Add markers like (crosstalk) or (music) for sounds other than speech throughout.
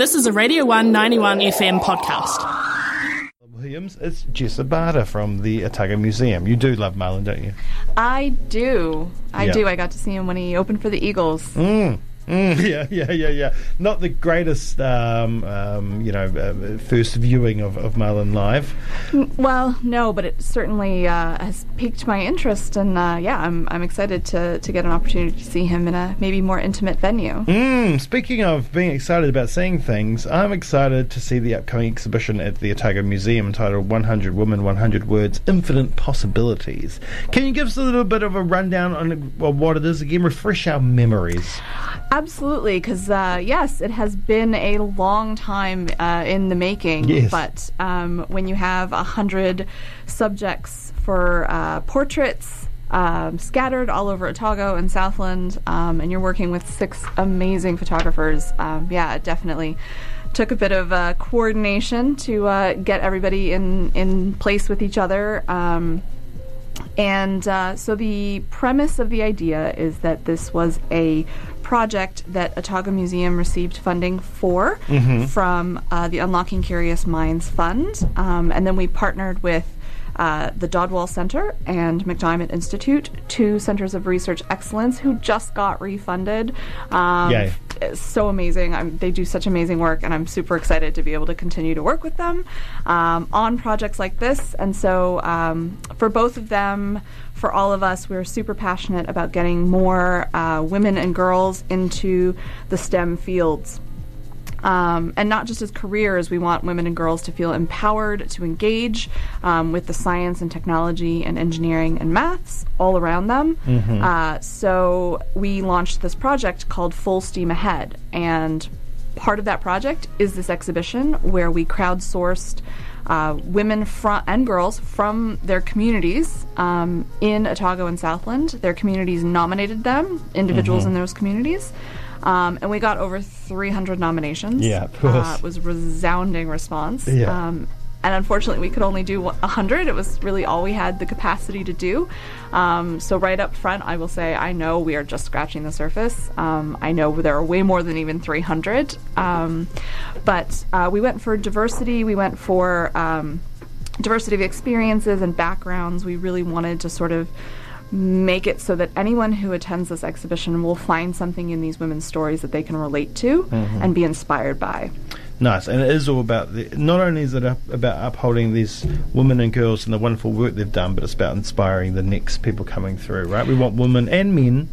This is a Radio 191 FM podcast. Williams, it's Jess Abada from the Otago Museum. You do love Marlon, don't you? I do. I Yeah. do. I got to see him when he opened for the Eagles. Mm. Mm, (laughs) yeah, yeah, yeah, yeah. Not the greatest, um, um, you know, uh, first viewing of, of Marlon live. Well, no, but it certainly uh, has piqued my interest, and uh, yeah, I'm I'm excited to to get an opportunity to see him in a maybe more intimate venue. Mm, speaking of being excited about seeing things, I'm excited to see the upcoming exhibition at the Otago Museum entitled 100 Women, 100 Words, Infinite Possibilities. Can you give us a little bit of a rundown on well, what it is again? Refresh our memories. Absolutely, because uh, yes, it has been a long time uh, in the making. Yes. But um, when you have a hundred subjects for uh, portraits. Um, scattered all over Otago and Southland, um, and you're working with six amazing photographers. Um, yeah, it definitely took a bit of uh, coordination to uh, get everybody in in place with each other. And uh, so the premise of the idea is that this was a project that Otago Museum received funding for from uh, the Unlocking Curious Minds Fund. Um, and then we partnered with uh, the Dodd-Walls Center and MacDiarmid Institute, two centers of research excellence who just got refunded. Um, Yay. so amazing. I'm, they do such amazing work, and I'm super excited to be able to continue to work with them um, on projects like this. And so, um, for both of them, for all of us, we're super passionate about getting more uh, women and girls into the STEM fields. Um, and not just as careers, we want women and girls to feel empowered to engage um, with the science and technology and engineering and maths all around them. Uh, so we launched this project called Full Steam Ahead. And part of that project is this exhibition where we crowdsourced uh, women fro- and girls from their communities um, in Otago and Southland. Their communities nominated them, individuals in those communities. Um, and we got over 300 nominations. Yeah, of course. Uh, it was a resounding response. Yeah. Um, and unfortunately, we could only do 100. It was really all we had the capacity to do. Um, so, right up front, I will say I know we are just scratching the surface. Um, I know there are way more than even 300. Um, but uh, we went for diversity, we went for um, diversity of experiences and backgrounds. We really wanted to sort of make it so that anyone who attends this exhibition will find something in these women's stories that they can relate to mm-hmm. and be inspired by. Nice, and it is all about the. Not only is it up, about upholding these women and girls and the wonderful work they've done, but it's about inspiring the next people coming through. Right? We want women and men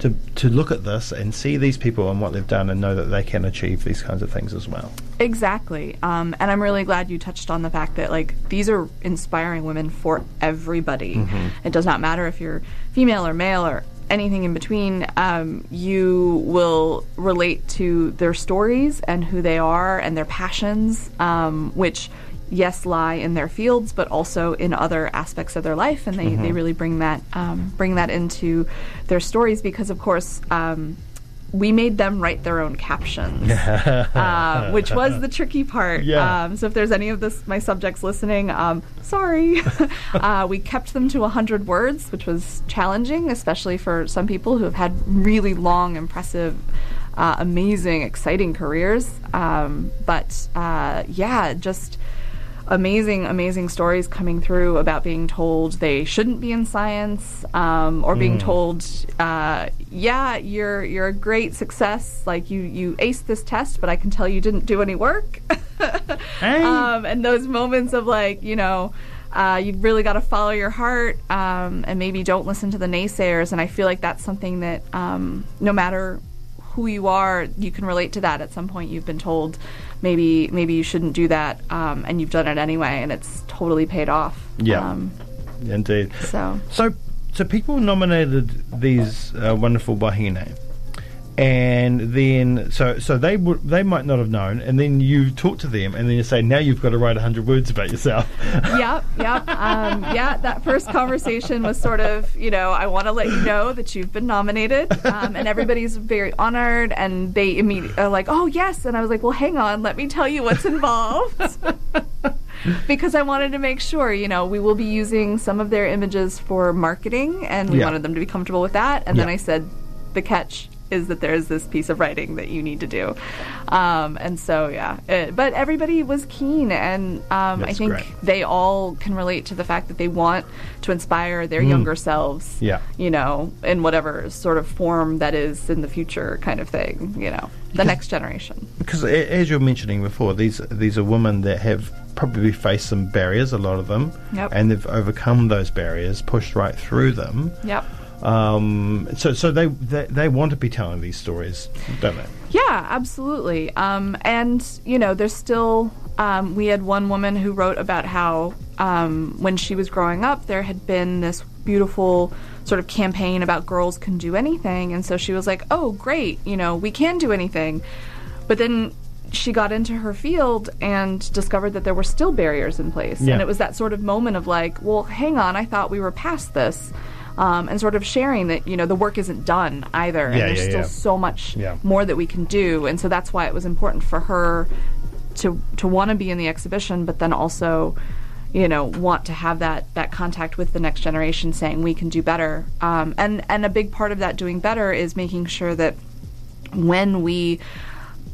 to to look at this and see these people and what they've done, and know that they can achieve these kinds of things as well. Exactly. Um, and I'm really glad you touched on the fact that, like, these are inspiring women for everybody. It does not matter if you're female or male or anything in between. Um, you will relate to their stories and who they are and their passions, um, which, yes, lie in their fields, but also in other aspects of their life. And they, they really bring that, um, bring that into their stories because, of course, um, we made them write their own captions, (laughs) uh, which was the tricky part. Yeah. Um, so if there's any of this my subjects listening, um, sorry. (laughs) uh, we kept them to 100 words, which was challenging, especially for some people who have had really long, impressive, uh, amazing, exciting careers. Um, but uh, yeah, just amazing, amazing stories coming through about being told they shouldn't be in science, um, or being told, uh, "Yeah, you're you're a great success. Like you you aced this test, but I can tell you didn't do any work." (laughs) Hey. um, and those moments of like, you know. Uh, you've really got to follow your heart um, and maybe don't listen to the naysayers. And I feel like that's something that um, no matter who you are, you can relate to that. At some point, you've been told maybe maybe you shouldn't do that, um, and you've done it anyway, and it's totally paid off. Yeah. Um, Indeed. so So, so people nominated these uh, wonderful wahine, and then so so they would they might not have known, and then you talk to them, and then you say, now you've got to write hundred words about yourself. (laughs) yep, yep, um, yeah. That first conversation was sort of, you know, I want to let you know that you've been nominated, um, and everybody's very honored, and they immediately are like, oh yes, and I was like, well, hang on, let me tell you what's involved. (laughs) because I wanted to make sure, you know, we will be using some of their images for marketing, and we Yeah. wanted them to be comfortable with that. And then I said, the catch is that there's this piece of writing that you need to do. Um, and so, yeah. It, but everybody was keen, and um, I think great. they all can relate to the fact that they want to inspire their younger selves, Mm. Yeah. you know, in whatever sort of form that is in the future kind of thing, you know, the next generation. because as you're mentioning before, these these are women that have probably faced some barriers, a lot of them, Yep. and they've overcome those barriers, pushed right through them. Yep. Um, so so they, they they want to be telling these stories, don't they? Yeah, absolutely. Um, and you know, there's still. Um, we had one woman who wrote about how um, when she was growing up, there had been this beautiful sort of campaign about girls can do anything, and so she was like, "Oh, great! You know, we can do anything." But then she got into her field and discovered that there were still barriers in place, Yeah. and it was that sort of moment of like, "Well, hang on, I thought we were past this." Um, and sort of sharing that you know the work isn't done either, and Yeah, there's yeah, still yeah. so much more that we can do and so that's why it was important for her to to want to be in the exhibition but then also you know want to have that that contact with the next generation saying we can do better um, and and a big part of that doing better is making sure that when we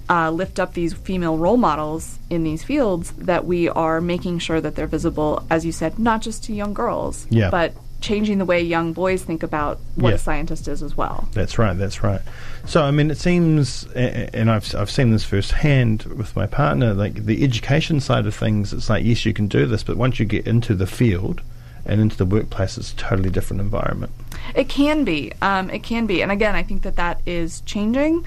uh, lift up these female role models in these fields that we are making sure that they're visible as you said not just to young girls Yeah. but changing the way young boys think about what Yeah. a scientist is as well That's right. That's right. So I mean, it seems, and I've I've seen this firsthand with my partner. Like the education side of things, it's like yes, you can do this, but once you get into the field and into the workplace, it's a totally different environment. It can be. Um, it can be. And again, I think that that is changing.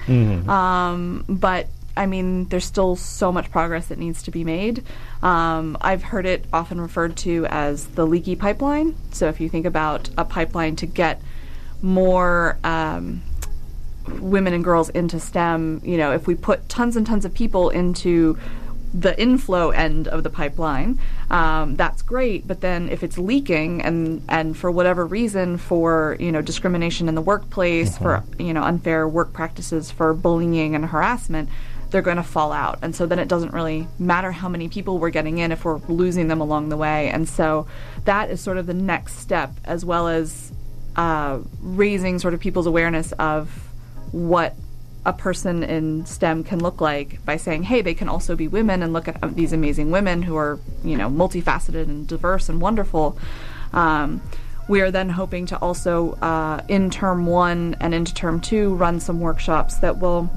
Um, but I mean, there's still so much progress that needs to be made. Um, I've heard it often referred to as the leaky pipeline. So if you think about a pipeline to get more. Um, women and girls into STEM, you know, if we put tons and tons of people into the inflow end of the pipeline, um, that's great. But then if it's leaking and and for whatever reason, for you know discrimination in the workplace, for you know unfair work practices, for bullying and harassment. They're going to fall out. And so then it doesn't really matter how many people we're getting in if we're losing them along the way. And so that is sort of the next step, as well as uh, raising sort of people's awareness of what a person in STEM can look like by saying, hey, they can also be women and look at uh, these amazing women who are, you know, multifaceted and diverse and wonderful. Um, we are then hoping to also, uh, in term one and into term two, run some workshops that will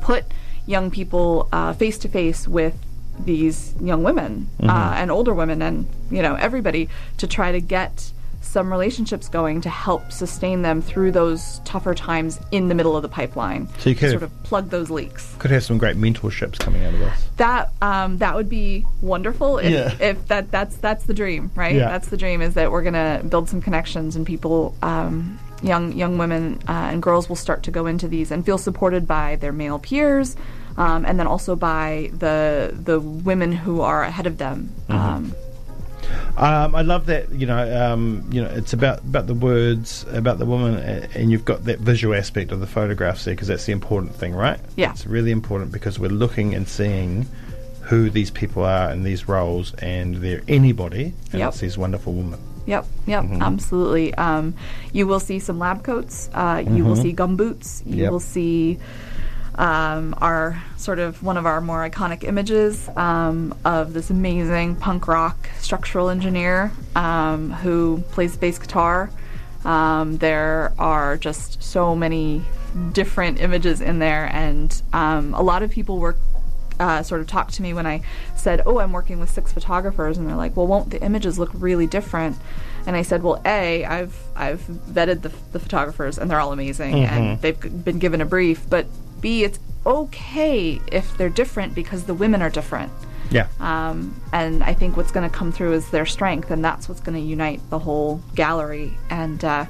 put young people face to face with these young women uh, and older women and you know everybody to try to get some relationships going to help sustain them through those tougher times in the middle of the pipeline. So you could sort of plug those leaks. Could have some great mentorships coming out of this. That um, that would be wonderful if, Yeah. if that that's that's the dream, right? Yeah. That's the dream is that we're gonna build some connections and people, um, young young women uh, and girls will start to go into these and feel supported by their male peers, um, and then also by the the women who are ahead of them. Mm-hmm. Um, Um, I love that. You know, um, you know, it's about about the words, about the woman, and you've got that visual aspect of the photographs there because that's the important thing, right? Yeah. it's really important because we're looking and seeing who these people are in these roles, and they're anybody, and Yep. it's these wonderful women. Yep, yep, Mm-hmm. absolutely. Um, you will see some lab coats. Uh, you will see gum boots. You Mm-hmm. Yep. will see um, our sort of one of our more iconic images um, of this amazing punk rock structural engineer um, who plays bass guitar. Um, there are just so many different images in there, and um, a lot of people were uh, sort of talked to me when I said, "Oh, I'm working with six photographers," and they're like, "Well, won't the images look really different?" And I said, "Well, a, I've I've vetted the, the photographers, and they're all amazing, and they've been given a brief. But b, it's okay if they're different because the women are different." Yeah, Um, and I think what's going to come through is their strength, and that's what's going to unite the whole gallery. And uh,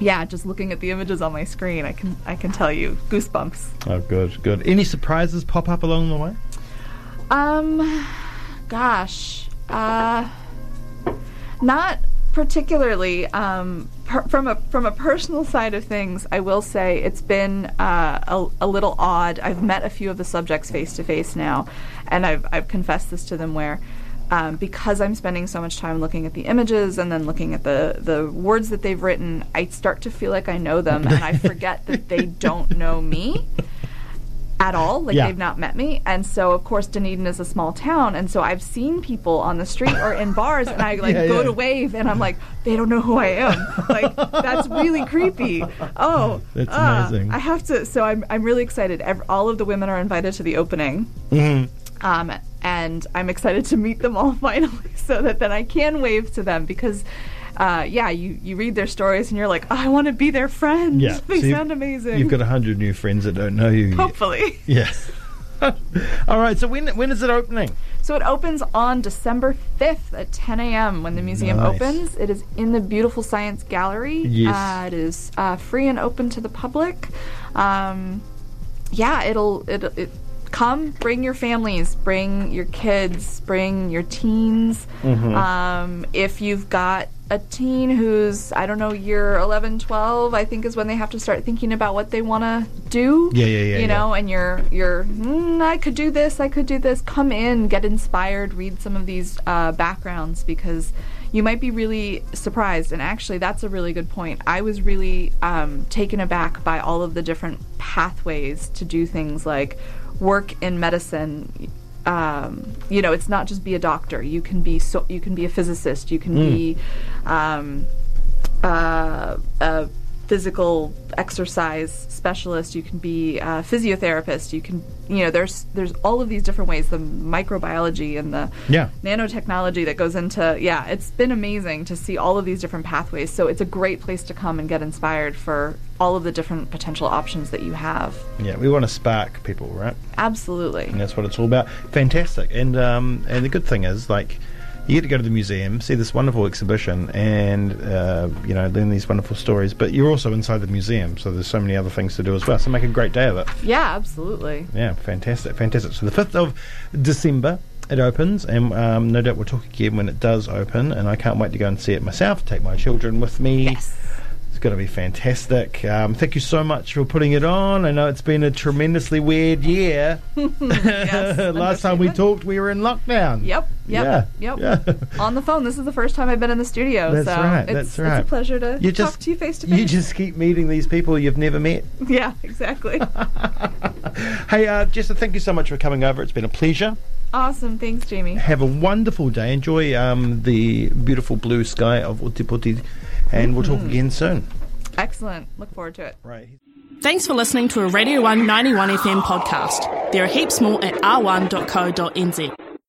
yeah, just looking at the images on my screen, I can I can tell you goosebumps. oh, good, good. Any surprises pop up along the way? Um, gosh, uh, not particularly. Um, per- from a from a personal side of things, I will say it's been uh, a, a little odd. I've met a few of the subjects face to face now, and I've I've confessed this to them where um, because I'm spending so much time looking at the images and then looking at the the words that they've written, I start to feel like I know them, and I (laughs) forget that they don't know me at all. Like Yeah. they've not met me. And so of course Dunedin is a small town and so I've seen people on the street or in bars and I like Yeah, go yeah. to wave and I'm like, they don't know who I am. Like that's really creepy. Oh. That's ah, amazing. I have to so I'm I'm really excited. Ev- all of the women are invited to the opening. Mm-hmm. Um, and I'm excited to meet them all (laughs) finally so that then I can wave to them because uh, yeah, you, you read their stories and you're like, oh, I want to be their friend. Yeah, (laughs) they so sound amazing. You've got a hundred new friends that don't know you. Yet. Hopefully. (laughs) Yeah. All right. So when when is it opening? So it opens on December 5th at 10 a.m. when the museum Nice. opens. It is in the beautiful Science Gallery. Yes. Uh, it is uh, free and open to the public. Um, yeah, it'll it, it come bring your families, bring your kids, bring your teens. Mm-hmm. Um, if you've got a teen who's I don't know year 11, 12, I think is when they have to start thinking about what they want to do. Yeah, yeah, yeah, You yeah. know, and you're you're mm, I could do this, I could do this. Come in, get inspired, read some of these uh, backgrounds because you might be really surprised. And actually, that's a really good point. I was really um, taken aback by all of the different pathways to do things like work in medicine. Um, you know, it's not just be a doctor. You can be so you can be a physicist. You can be um, uh, a physical exercise specialist. You can be a physiotherapist. You can, you know, there's there's all of these different ways. The microbiology and the Yeah. nanotechnology that goes into yeah, it's been amazing to see all of these different pathways. So it's a great place to come and get inspired for all of the different potential options that you have. Yeah. We want to spark people, right? Absolutely. and that's what it's all about. Fantastic, and um, and the good thing is like. You get to go to the museum, see this wonderful exhibition, and uh, you know learn these wonderful stories. But you're also inside the museum, so there's so many other things to do as well. So make a great day of it. Yeah, absolutely. Yeah, fantastic, fantastic. So the fifth of December it opens, and um, no doubt we'll talk again when it does open. And I can't wait to go and see it myself. Take my children with me. Yes. It's going to be fantastic. Um, thank you so much for putting it on. I know it's been a tremendously weird year. (laughs) (laughs) Yes, Last time we talked, we were in lockdown. Yep. Yep. Yeah. Yep. Yeah. (laughs) On the phone. This is the first time I've been in the studio. That's so right, It's, that's It's right. a pleasure to You talk just to you face to face. You just keep meeting these people you've never met. Yeah, exactly. Hey, uh, Jessa, thank you so much for coming over. It's been a pleasure. awesome. Thanks, Jamie. Have a wonderful day. Enjoy um, the beautiful blue sky of Ōtepoti, and we'll talk hmm. again soon. Excellent. Look forward to it. Right. Thanks for listening to a Radio 191 FM podcast. There are heaps more at r1.co.nz.